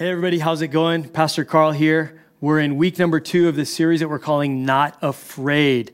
Hey, everybody, how's it going? Pastor Carl here. We're in week number two of this series that we're calling Not Afraid.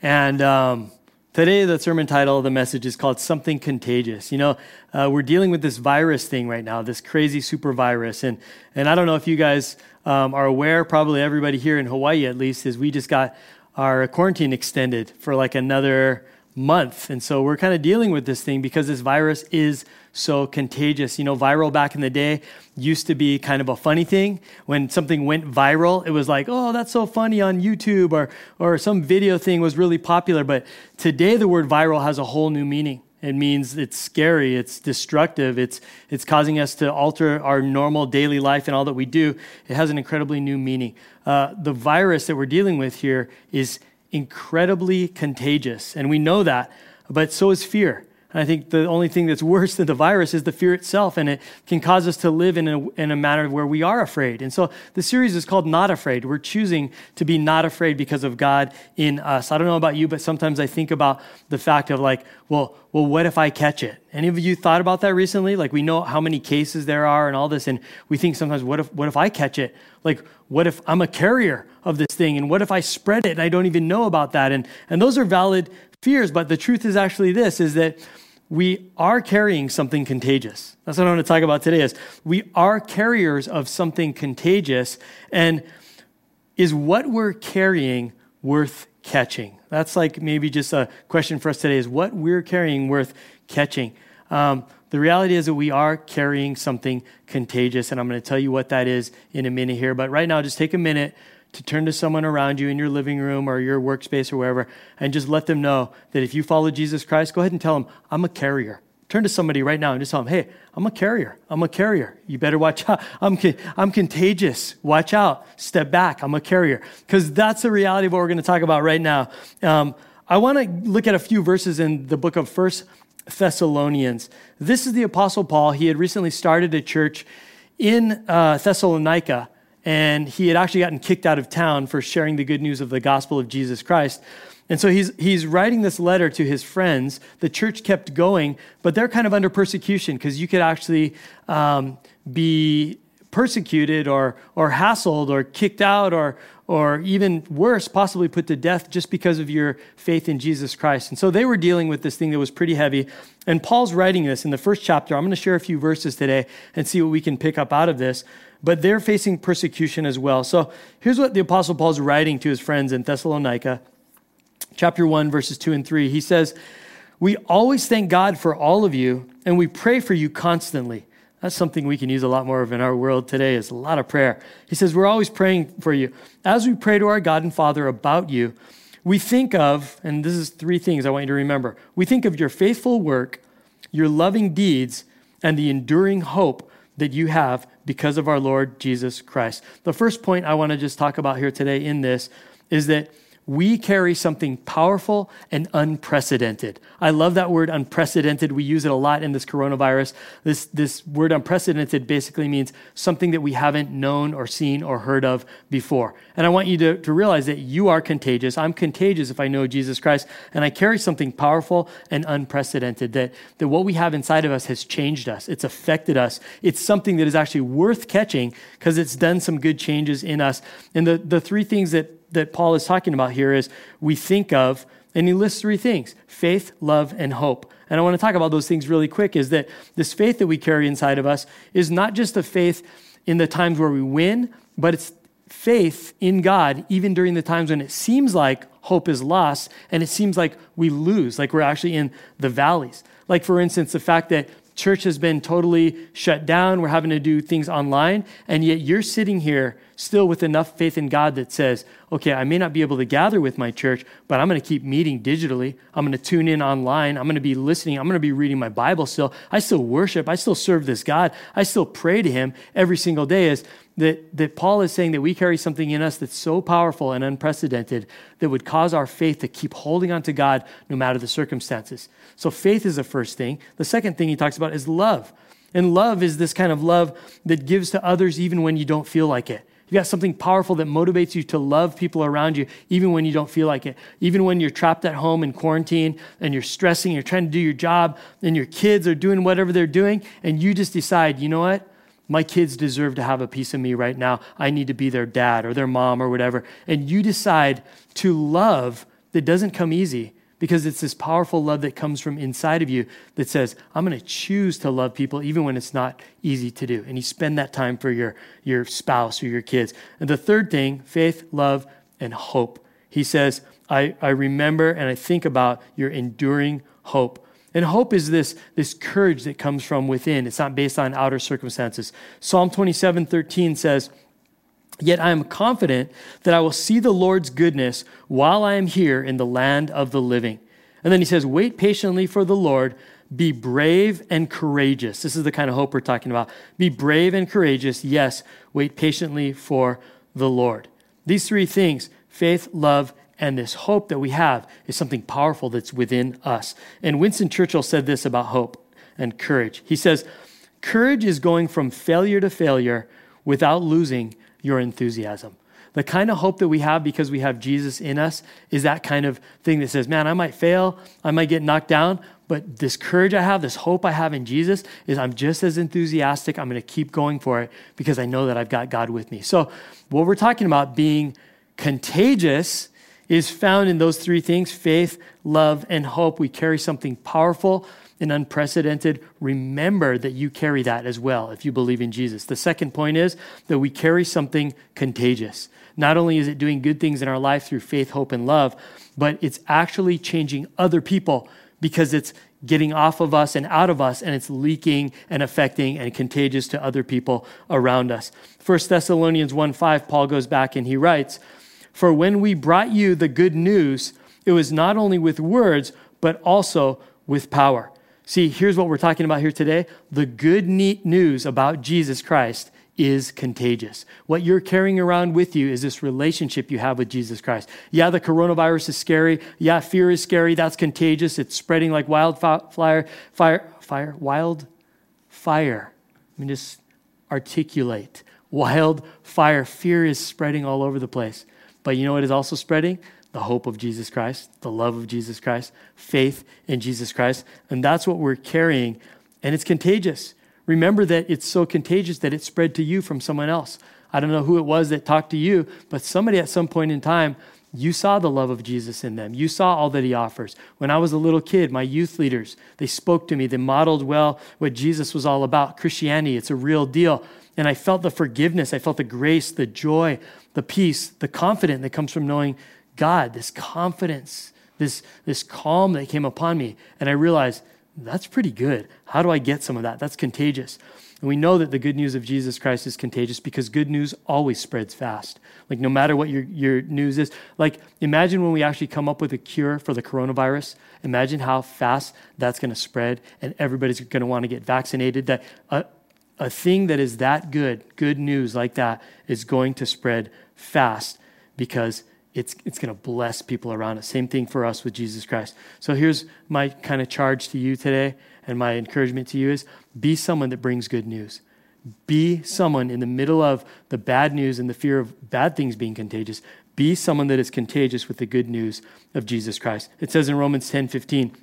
And um, today, the sermon title of the message is called Something Contagious. You know, uh, we're dealing with this virus thing right now, this crazy super virus. And, and I don't know if you guys um, are aware, probably everybody here in Hawaii at least, is we just got our quarantine extended for like another month. And so we're kind of dealing with this thing because this virus is so contagious. You know, viral back in the day used to be kind of a funny thing. When something went viral, it was like, oh, that's so funny on YouTube or, or some video thing was really popular. But today, the word viral has a whole new meaning. It means it's scary, it's destructive, it's, it's causing us to alter our normal daily life and all that we do. It has an incredibly new meaning. Uh, the virus that we're dealing with here is incredibly contagious, and we know that, but so is fear. I think the only thing that's worse than the virus is the fear itself, and it can cause us to live in a, in a manner where we are afraid. And so the series is called Not Afraid. We're choosing to be not afraid because of God in us. I don't know about you, but sometimes I think about the fact of like, well, well, what if I catch it? Any of you thought about that recently? Like we know how many cases there are and all this, and we think sometimes, what if, what if I catch it? Like, what if I'm a carrier of this thing? And what if I spread it and I don't even know about that? And, and those are valid fears, but the truth is actually this, is that we are carrying something contagious. That's what I want to talk about today is we are carriers of something contagious and is what we're carrying worth catching? That's like maybe just a question for us today is what we're carrying worth catching? Um, the reality is that we are carrying something contagious, and I'm going to tell you what that is in a minute here. But right now, just take a minute to turn to someone around you in your living room or your workspace or wherever and just let them know that if you follow Jesus Christ, go ahead and tell them, I'm a carrier. Turn to somebody right now and just tell them, hey, I'm a carrier. I'm a carrier. You better watch out. I'm, I'm contagious. Watch out. Step back. I'm a carrier. Because that's the reality of what we're going to talk about right now. Um, I want to look at a few verses in the book of First Thessalonians. This is the Apostle Paul. He had recently started a church in uh, Thessalonica and he had actually gotten kicked out of town for sharing the good news of the gospel of Jesus Christ. And so he's, he's writing this letter to his friends. The church kept going, but they're kind of under persecution because you could actually um, be persecuted or, or hassled or kicked out or, or even worse, possibly put to death just because of your faith in Jesus Christ. And so they were dealing with this thing that was pretty heavy. And Paul's writing this in the first chapter. I'm going to share a few verses today and see what we can pick up out of this but they're facing persecution as well. So here's what the Apostle Paul's writing to his friends in Thessalonica, chapter 1, verses 2 and 3. He says, We always thank God for all of you, and we pray for you constantly. That's something we can use a lot more of in our world today is a lot of prayer. He says, We're always praying for you. As we pray to our God and Father about you, we think of, and this is three things I want you to remember. We think of your faithful work, your loving deeds, and the enduring hope that you have because of our Lord Jesus Christ. The first point I want to just talk about here today in this is that we carry something powerful and unprecedented. I love that word unprecedented. We use it a lot in this coronavirus. This, this word unprecedented basically means something that we haven't known or seen or heard of before. And I want you to, to realize that you are contagious. I'm contagious if I know Jesus Christ. And I carry something powerful and unprecedented that, that what we have inside of us has changed us. It's affected us. It's something that is actually worth catching because it's done some good changes in us. And the, the three things that that Paul is talking about here is we think of, and he lists three things faith, love, and hope. And I want to talk about those things really quick is that this faith that we carry inside of us is not just a faith in the times where we win, but it's faith in God, even during the times when it seems like hope is lost and it seems like we lose, like we're actually in the valleys. Like, for instance, the fact that church has been totally shut down, we're having to do things online, and yet you're sitting here still with enough faith in God that says, okay, I may not be able to gather with my church, but I'm going to keep meeting digitally. I'm going to tune in online. I'm going to be listening. I'm going to be reading my Bible still. I still worship. I still serve this God. I still pray to Him every single day. Is that, that Paul is saying that we carry something in us that's so powerful and unprecedented that would cause our faith to keep holding on to God no matter the circumstances. So faith is the first thing. The second thing he talks about is love. And love is this kind of love that gives to others even when you don't feel like it. You got something powerful that motivates you to love people around you, even when you don't feel like it. Even when you're trapped at home in quarantine and you're stressing, you're trying to do your job, and your kids are doing whatever they're doing, and you just decide, you know what? My kids deserve to have a piece of me right now. I need to be their dad or their mom or whatever. And you decide to love that doesn't come easy because it's this powerful love that comes from inside of you that says, I'm going to choose to love people even when it's not easy to do. And you spend that time for your, your spouse or your kids. And the third thing faith, love, and hope. He says, I, I remember and I think about your enduring hope. And hope is this, this courage that comes from within. It's not based on outer circumstances. Psalm 27 13 says, Yet I am confident that I will see the Lord's goodness while I am here in the land of the living. And then he says, Wait patiently for the Lord. Be brave and courageous. This is the kind of hope we're talking about. Be brave and courageous. Yes, wait patiently for the Lord. These three things faith, love, and this hope that we have is something powerful that's within us. And Winston Churchill said this about hope and courage. He says, Courage is going from failure to failure without losing your enthusiasm. The kind of hope that we have because we have Jesus in us is that kind of thing that says, man, I might fail, I might get knocked down, but this courage I have, this hope I have in Jesus is I'm just as enthusiastic. I'm going to keep going for it because I know that I've got God with me. So, what we're talking about being contagious is found in those three things faith, love, and hope. We carry something powerful and unprecedented. Remember that you carry that as well if you believe in Jesus. The second point is that we carry something contagious. Not only is it doing good things in our life through faith, hope, and love, but it's actually changing other people because it's getting off of us and out of us and it's leaking and affecting and contagious to other people around us. 1 Thessalonians 1 5, Paul goes back and he writes, For when we brought you the good news, it was not only with words, but also with power. See, here's what we're talking about here today. The good news about Jesus Christ is contagious. What you're carrying around with you is this relationship you have with Jesus Christ. Yeah, the coronavirus is scary. Yeah, fear is scary. That's contagious. It's spreading like wildfire, fire, fire, wild fire. Let me just articulate. Wildfire. Fear is spreading all over the place. But you know what is also spreading? the hope of Jesus Christ, the love of Jesus Christ, faith in Jesus Christ. And that's what we're carrying. And it's contagious. Remember that it's so contagious that it spread to you from someone else. I don't know who it was that talked to you, but somebody at some point in time, you saw the love of Jesus in them. You saw all that he offers. When I was a little kid, my youth leaders, they spoke to me. They modeled well what Jesus was all about. Christianity, it's a real deal. And I felt the forgiveness, I felt the grace, the joy, the peace, the confidence that comes from knowing God, this confidence, this, this calm that came upon me. And I realized that's pretty good. How do I get some of that? That's contagious. And we know that the good news of Jesus Christ is contagious because good news always spreads fast. Like, no matter what your, your news is, like, imagine when we actually come up with a cure for the coronavirus. Imagine how fast that's going to spread, and everybody's going to want to get vaccinated. That a, a thing that is that good, good news like that, is going to spread fast because it's, it's going to bless people around us. Same thing for us with Jesus Christ. So here's my kind of charge to you today, and my encouragement to you is be someone that brings good news. Be someone in the middle of the bad news and the fear of bad things being contagious. Be someone that is contagious with the good news of Jesus Christ. It says in Romans 10 15,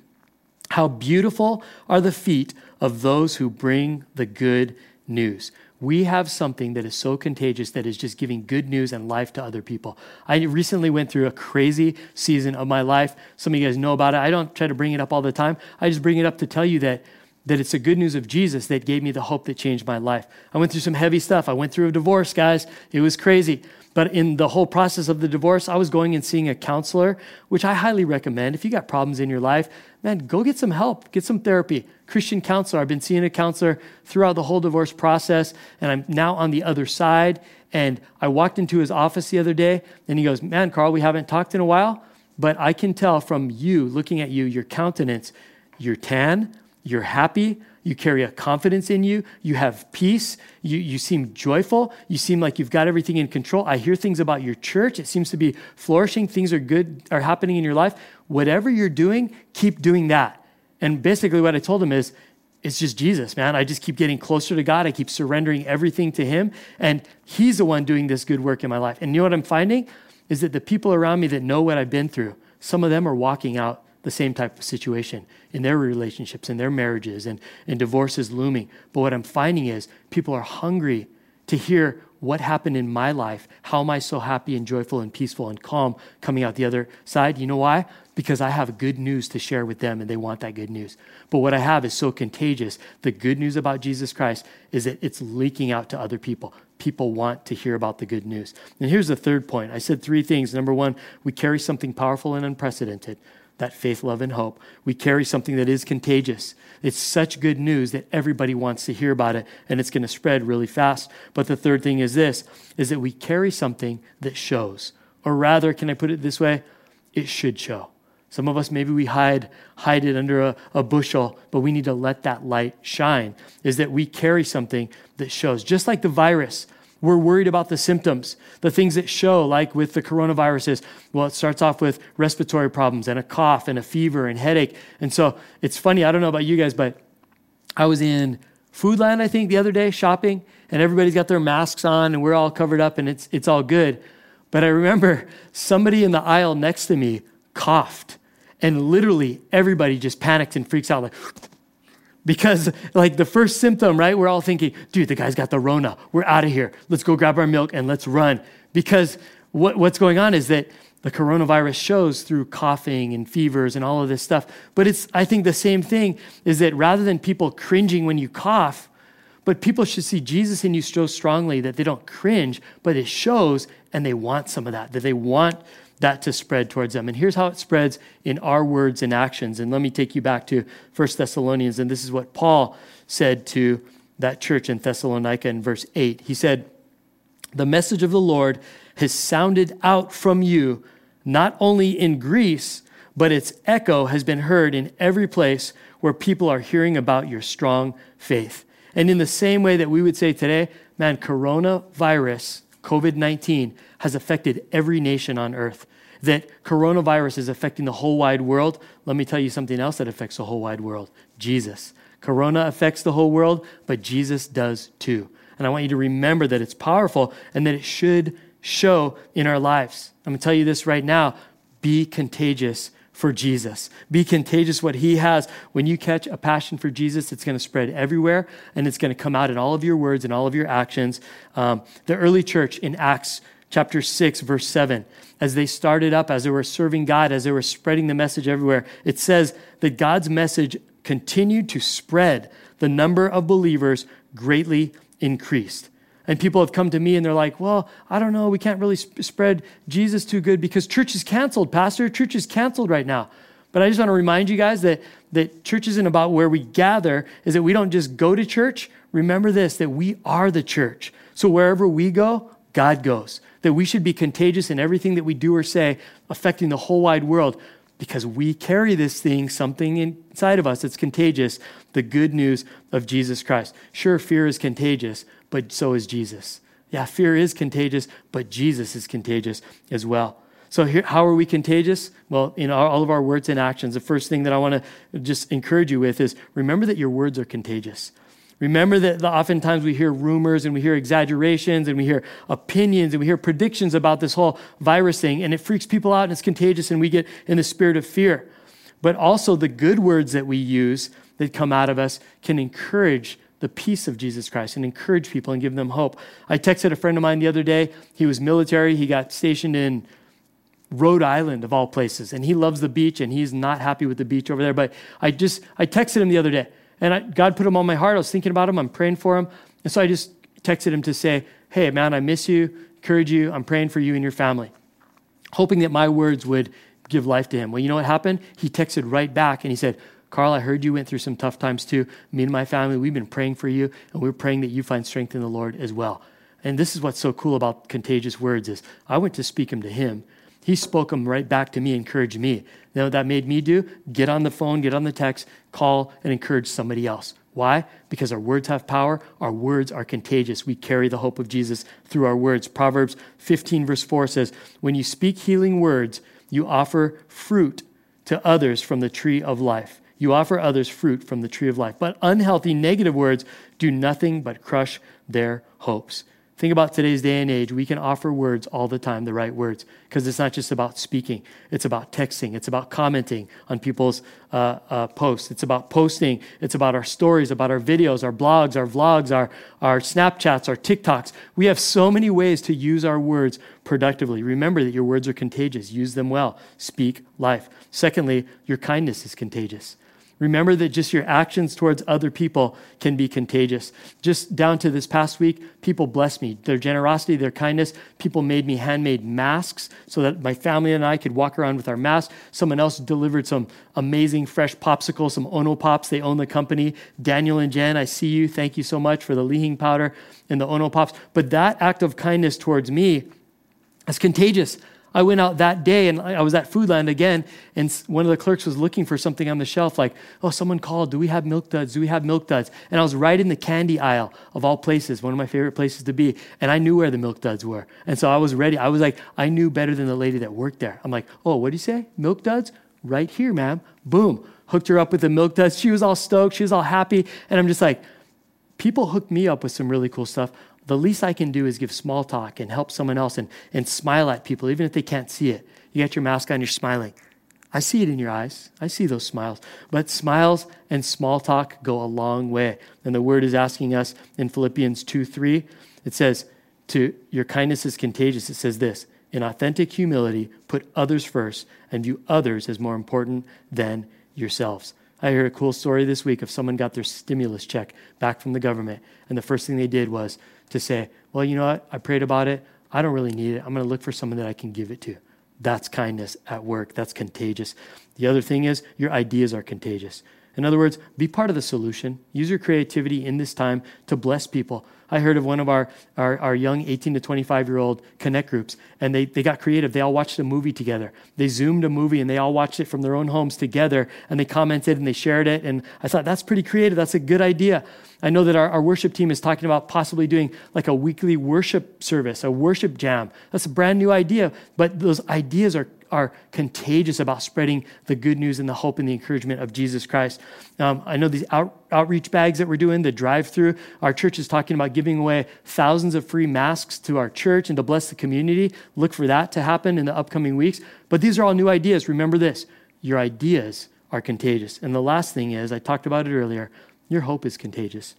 How beautiful are the feet of those who bring the good news we have something that is so contagious that is just giving good news and life to other people. I recently went through a crazy season of my life. Some of you guys know about it. I don't try to bring it up all the time. I just bring it up to tell you that that it's the good news of Jesus that gave me the hope that changed my life. I went through some heavy stuff. I went through a divorce, guys. It was crazy. But in the whole process of the divorce, I was going and seeing a counselor, which I highly recommend. If you got problems in your life, man, go get some help, get some therapy. Christian counselor. I've been seeing a counselor throughout the whole divorce process, and I'm now on the other side. And I walked into his office the other day, and he goes, Man, Carl, we haven't talked in a while, but I can tell from you, looking at you, your countenance, you're tan, you're happy, you carry a confidence in you, you have peace, you, you seem joyful, you seem like you've got everything in control. I hear things about your church. It seems to be flourishing, things are good, are happening in your life. Whatever you're doing, keep doing that. And basically, what I told him is, it's just Jesus, man. I just keep getting closer to God. I keep surrendering everything to Him. And He's the one doing this good work in my life. And you know what I'm finding? Is that the people around me that know what I've been through, some of them are walking out the same type of situation in their relationships, in their marriages, and, and divorces looming. But what I'm finding is people are hungry to hear what happened in my life. How am I so happy and joyful and peaceful and calm coming out the other side? You know why? Because I have good news to share with them and they want that good news. But what I have is so contagious. The good news about Jesus Christ is that it's leaking out to other people. People want to hear about the good news. And here's the third point I said three things. Number one, we carry something powerful and unprecedented that faith, love, and hope. We carry something that is contagious. It's such good news that everybody wants to hear about it and it's going to spread really fast. But the third thing is this is that we carry something that shows. Or rather, can I put it this way? It should show. Some of us maybe we hide hide it under a, a bushel, but we need to let that light shine. Is that we carry something that shows. Just like the virus, we're worried about the symptoms, the things that show, like with the coronaviruses. Well, it starts off with respiratory problems and a cough and a fever and headache. And so it's funny, I don't know about you guys, but I was in Foodland, I think, the other day shopping, and everybody's got their masks on and we're all covered up and it's, it's all good. But I remember somebody in the aisle next to me coughed, and literally everybody just panics and freaks out, like, because, like, the first symptom, right? We're all thinking, dude, the guy's got the Rona. We're out of here. Let's go grab our milk and let's run. Because what, what's going on is that the coronavirus shows through coughing and fevers and all of this stuff. But it's, I think, the same thing is that rather than people cringing when you cough, but people should see Jesus in you so strongly that they don't cringe, but it shows and they want some of that, that they want that to spread towards them. And here's how it spreads in our words and actions. And let me take you back to 1 Thessalonians. And this is what Paul said to that church in Thessalonica in verse 8. He said, The message of the Lord has sounded out from you, not only in Greece, but its echo has been heard in every place where people are hearing about your strong faith. And in the same way that we would say today, man, coronavirus, COVID 19, has affected every nation on earth. That coronavirus is affecting the whole wide world. Let me tell you something else that affects the whole wide world Jesus. Corona affects the whole world, but Jesus does too. And I want you to remember that it's powerful and that it should show in our lives. I'm going to tell you this right now be contagious for Jesus. Be contagious what he has. When you catch a passion for Jesus, it's going to spread everywhere and it's going to come out in all of your words and all of your actions. Um, the early church in Acts chapter 6, verse 7, as they started up, as they were serving God, as they were spreading the message everywhere, it says that God's message continued to spread. The number of believers greatly increased. And people have come to me and they're like, well, I don't know, we can't really sp- spread Jesus too good because church is canceled, Pastor. Church is canceled right now. But I just want to remind you guys that, that church isn't about where we gather, is that we don't just go to church. Remember this, that we are the church. So wherever we go, God goes. That we should be contagious in everything that we do or say, affecting the whole wide world because we carry this thing, something inside of us that's contagious, the good news of Jesus Christ. Sure, fear is contagious, but so is Jesus. Yeah, fear is contagious, but Jesus is contagious as well. So, here, how are we contagious? Well, in all of our words and actions, the first thing that I want to just encourage you with is remember that your words are contagious. Remember that oftentimes we hear rumors and we hear exaggerations and we hear opinions and we hear predictions about this whole virus thing, and it freaks people out and it's contagious, and we get in the spirit of fear. But also, the good words that we use that come out of us can encourage the peace of Jesus Christ and encourage people and give them hope. I texted a friend of mine the other day. He was military, he got stationed in Rhode Island of all places, and he loves the beach and he's not happy with the beach over there. But I just, I texted him the other day and I, God put him on my heart. I was thinking about him. I'm praying for him. And so I just texted him to say, Hey, man, I miss you, encourage you. I'm praying for you and your family, hoping that my words would give life to him. Well, you know what happened? He texted right back and he said, Carl, I heard you went through some tough times too. Me and my family, we've been praying for you, and we're praying that you find strength in the Lord as well. And this is what's so cool about contagious words is I went to speak them to him, he spoke them right back to me, encouraged me. You know what that made me do? Get on the phone, get on the text, call, and encourage somebody else. Why? Because our words have power. Our words are contagious. We carry the hope of Jesus through our words. Proverbs 15, verse 4 says, When you speak healing words, you offer fruit to others from the tree of life. You offer others fruit from the tree of life. But unhealthy, negative words do nothing but crush their hopes. Think about today's day and age. We can offer words all the time, the right words, because it's not just about speaking. It's about texting. It's about commenting on people's uh, uh, posts. It's about posting. It's about our stories, about our videos, our blogs, our vlogs, our, our Snapchats, our TikToks. We have so many ways to use our words productively. Remember that your words are contagious. Use them well. Speak life. Secondly, your kindness is contagious. Remember that just your actions towards other people can be contagious. Just down to this past week, people blessed me. Their generosity, their kindness, people made me handmade masks so that my family and I could walk around with our masks. Someone else delivered some amazing fresh popsicles, some Ono Pops. They own the company. Daniel and Jen, I see you. Thank you so much for the Lihing powder and the Ono Pops. But that act of kindness towards me is contagious. I went out that day and I was at Foodland again, and one of the clerks was looking for something on the shelf, like, oh, someone called. Do we have milk duds? Do we have milk duds? And I was right in the candy aisle of all places, one of my favorite places to be. And I knew where the milk duds were. And so I was ready. I was like, I knew better than the lady that worked there. I'm like, oh, what do you say? Milk duds? Right here, ma'am. Boom. Hooked her up with the milk duds. She was all stoked. She was all happy. And I'm just like, people hooked me up with some really cool stuff the least I can do is give small talk and help someone else and, and smile at people, even if they can't see it. You got your mask on, you're smiling. I see it in your eyes. I see those smiles. But smiles and small talk go a long way. And the word is asking us in Philippians 2 3, it says, to your kindness is contagious. It says this in authentic humility, put others first and view others as more important than yourselves. I heard a cool story this week of someone got their stimulus check back from the government, and the first thing they did was to say, well, you know what? I prayed about it. I don't really need it. I'm going to look for someone that I can give it to. That's kindness at work. That's contagious. The other thing is, your ideas are contagious. In other words, be part of the solution. Use your creativity in this time to bless people. I heard of one of our, our, our, young 18 to 25 year old connect groups, and they, they got creative. They all watched a movie together. They zoomed a movie and they all watched it from their own homes together, and they commented and they shared it. And I thought, that's pretty creative. That's a good idea. I know that our, our worship team is talking about possibly doing like a weekly worship service, a worship jam. That's a brand new idea, but those ideas are, are contagious about spreading the good news and the hope and the encouragement of Jesus Christ. Um, I know these out, outreach bags that we're doing, the drive through, our church is talking about giving away thousands of free masks to our church and to bless the community. Look for that to happen in the upcoming weeks. But these are all new ideas. Remember this your ideas are contagious. And the last thing is, I talked about it earlier, your hope is contagious.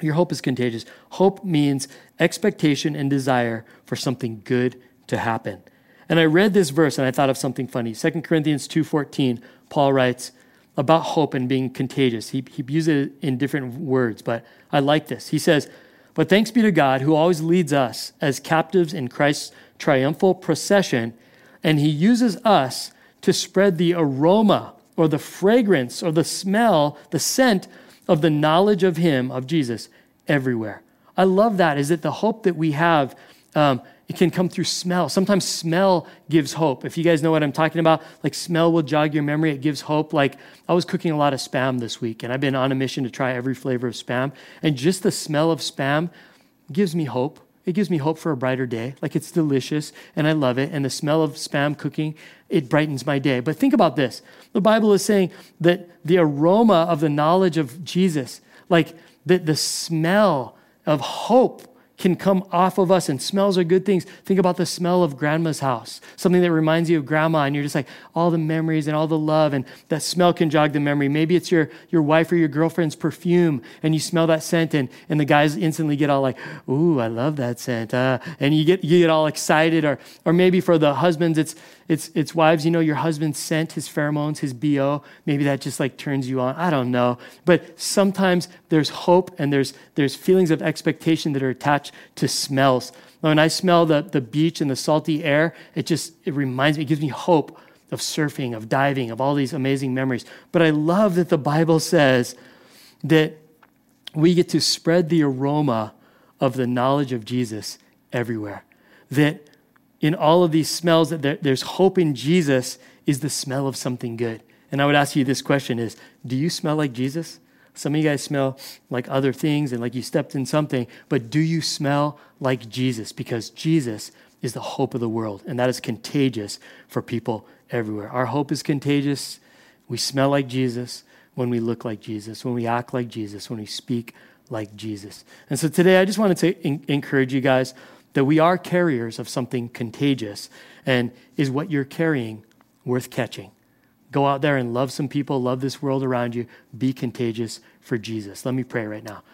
Your hope is contagious. Hope means expectation and desire for something good to happen. And I read this verse and I thought of something funny. 2 Corinthians 2:14, Paul writes about hope and being contagious. He, he uses it in different words, but I like this. He says, But thanks be to God who always leads us as captives in Christ's triumphal procession, and he uses us to spread the aroma or the fragrance or the smell, the scent of the knowledge of Him, of Jesus, everywhere. I love that. Is that the hope that we have? Um, it can come through smell. Sometimes smell gives hope. If you guys know what I'm talking about, like smell will jog your memory. It gives hope. Like I was cooking a lot of spam this week, and I've been on a mission to try every flavor of spam. And just the smell of spam gives me hope. It gives me hope for a brighter day. Like it's delicious and I love it. And the smell of spam cooking, it brightens my day. But think about this the Bible is saying that the aroma of the knowledge of Jesus, like the, the smell of hope, can come off of us and smells are good things. Think about the smell of grandma's house, something that reminds you of grandma, and you're just like all the memories and all the love, and that smell can jog the memory. Maybe it's your, your wife or your girlfriend's perfume, and you smell that scent, and, and the guys instantly get all like, Ooh, I love that scent. Uh, and you get, you get all excited. Or, or maybe for the husbands, it's, it's, it's wives, you know, your husband's scent, his pheromones, his BO. Maybe that just like turns you on. I don't know. But sometimes there's hope and there's, there's feelings of expectation that are attached to smells. When I smell the, the beach and the salty air, it just, it reminds me, it gives me hope of surfing, of diving, of all these amazing memories. But I love that the Bible says that we get to spread the aroma of the knowledge of Jesus everywhere. That in all of these smells that there, there's hope in Jesus is the smell of something good. And I would ask you this question is, do you smell like Jesus? Some of you guys smell like other things and like you stepped in something, but do you smell like Jesus? Because Jesus is the hope of the world, and that is contagious for people everywhere. Our hope is contagious. We smell like Jesus when we look like Jesus, when we act like Jesus, when we speak like Jesus. And so today I just wanted to in- encourage you guys that we are carriers of something contagious. And is what you're carrying worth catching? Go out there and love some people, love this world around you, be contagious for Jesus. Let me pray right now.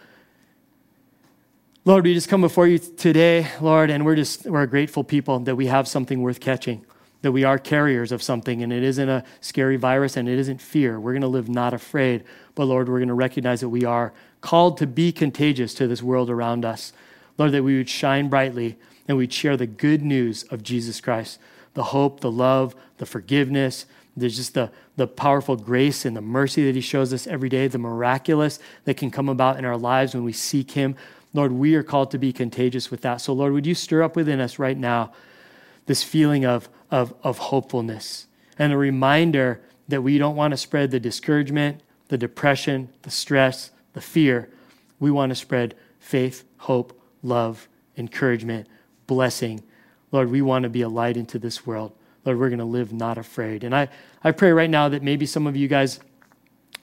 Lord, we just come before you today, Lord, and we're just we're a grateful people that we have something worth catching, that we are carriers of something, and it isn't a scary virus and it isn't fear. We're going to live not afraid, but Lord, we're going to recognize that we are called to be contagious to this world around us. Lord, that we would shine brightly and we'd share the good news of Jesus Christ, the hope, the love, the forgiveness, there's just the, the powerful grace and the mercy that He shows us every day, the miraculous that can come about in our lives when we seek Him. Lord, we are called to be contagious with that. So, Lord, would you stir up within us right now this feeling of, of, of hopefulness and a reminder that we don't want to spread the discouragement, the depression, the stress, the fear. We want to spread faith, hope, love, encouragement, blessing. Lord, we want to be a light into this world. Lord, we're going to live not afraid. And I, I pray right now that maybe some of you guys,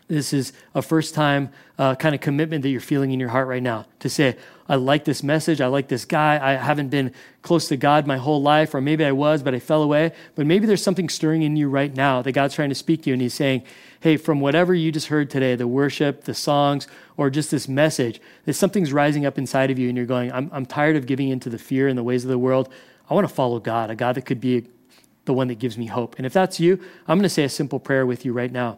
this is a first time uh, kind of commitment that you're feeling in your heart right now to say, I like this message. I like this guy. I haven't been close to God my whole life, or maybe I was, but I fell away. But maybe there's something stirring in you right now that God's trying to speak to you, and He's saying, Hey, from whatever you just heard today, the worship, the songs, or just this message, that something's rising up inside of you, and you're going, I'm, I'm tired of giving into the fear and the ways of the world. I want to follow God, a God that could be the one that gives me hope. And if that's you, I'm going to say a simple prayer with you right now.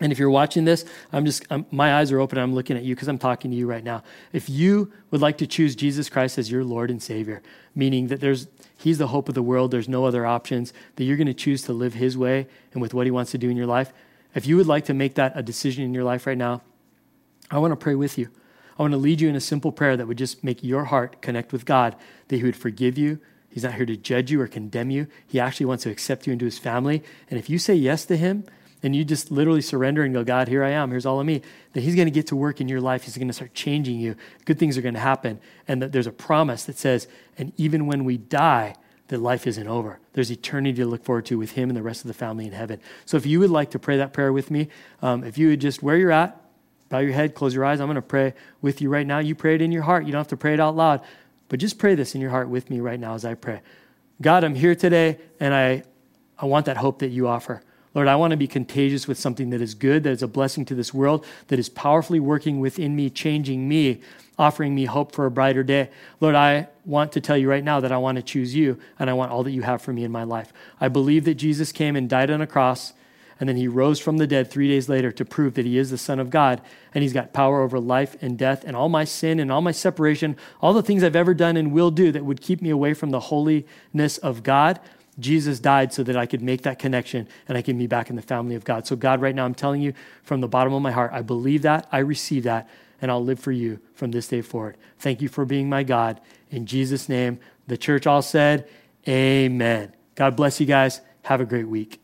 And if you're watching this, I'm just, I'm, my eyes are open. I'm looking at you because I'm talking to you right now. If you would like to choose Jesus Christ as your Lord and Savior, meaning that there's, He's the hope of the world, there's no other options, that you're going to choose to live His way and with what He wants to do in your life, if you would like to make that a decision in your life right now, I want to pray with you. I want to lead you in a simple prayer that would just make your heart connect with God, that He would forgive you, He's not here to judge you or condemn you. He actually wants to accept you into his family. And if you say yes to him and you just literally surrender and go, God, here I am, here's all of me, then he's going to get to work in your life. He's going to start changing you. Good things are going to happen. And that there's a promise that says, and even when we die, that life isn't over. There's eternity to look forward to with him and the rest of the family in heaven. So if you would like to pray that prayer with me, um, if you would just where you're at, bow your head, close your eyes. I'm going to pray with you right now. You pray it in your heart. You don't have to pray it out loud. But just pray this in your heart with me right now as I pray. God, I'm here today and I, I want that hope that you offer. Lord, I want to be contagious with something that is good, that is a blessing to this world, that is powerfully working within me, changing me, offering me hope for a brighter day. Lord, I want to tell you right now that I want to choose you and I want all that you have for me in my life. I believe that Jesus came and died on a cross and then he rose from the dead three days later to prove that he is the Son of God. And he's got power over life and death and all my sin and all my separation, all the things I've ever done and will do that would keep me away from the holiness of God. Jesus died so that I could make that connection and I can be back in the family of God. So, God, right now, I'm telling you from the bottom of my heart, I believe that, I receive that, and I'll live for you from this day forward. Thank you for being my God. In Jesus' name, the church all said, Amen. God bless you guys. Have a great week.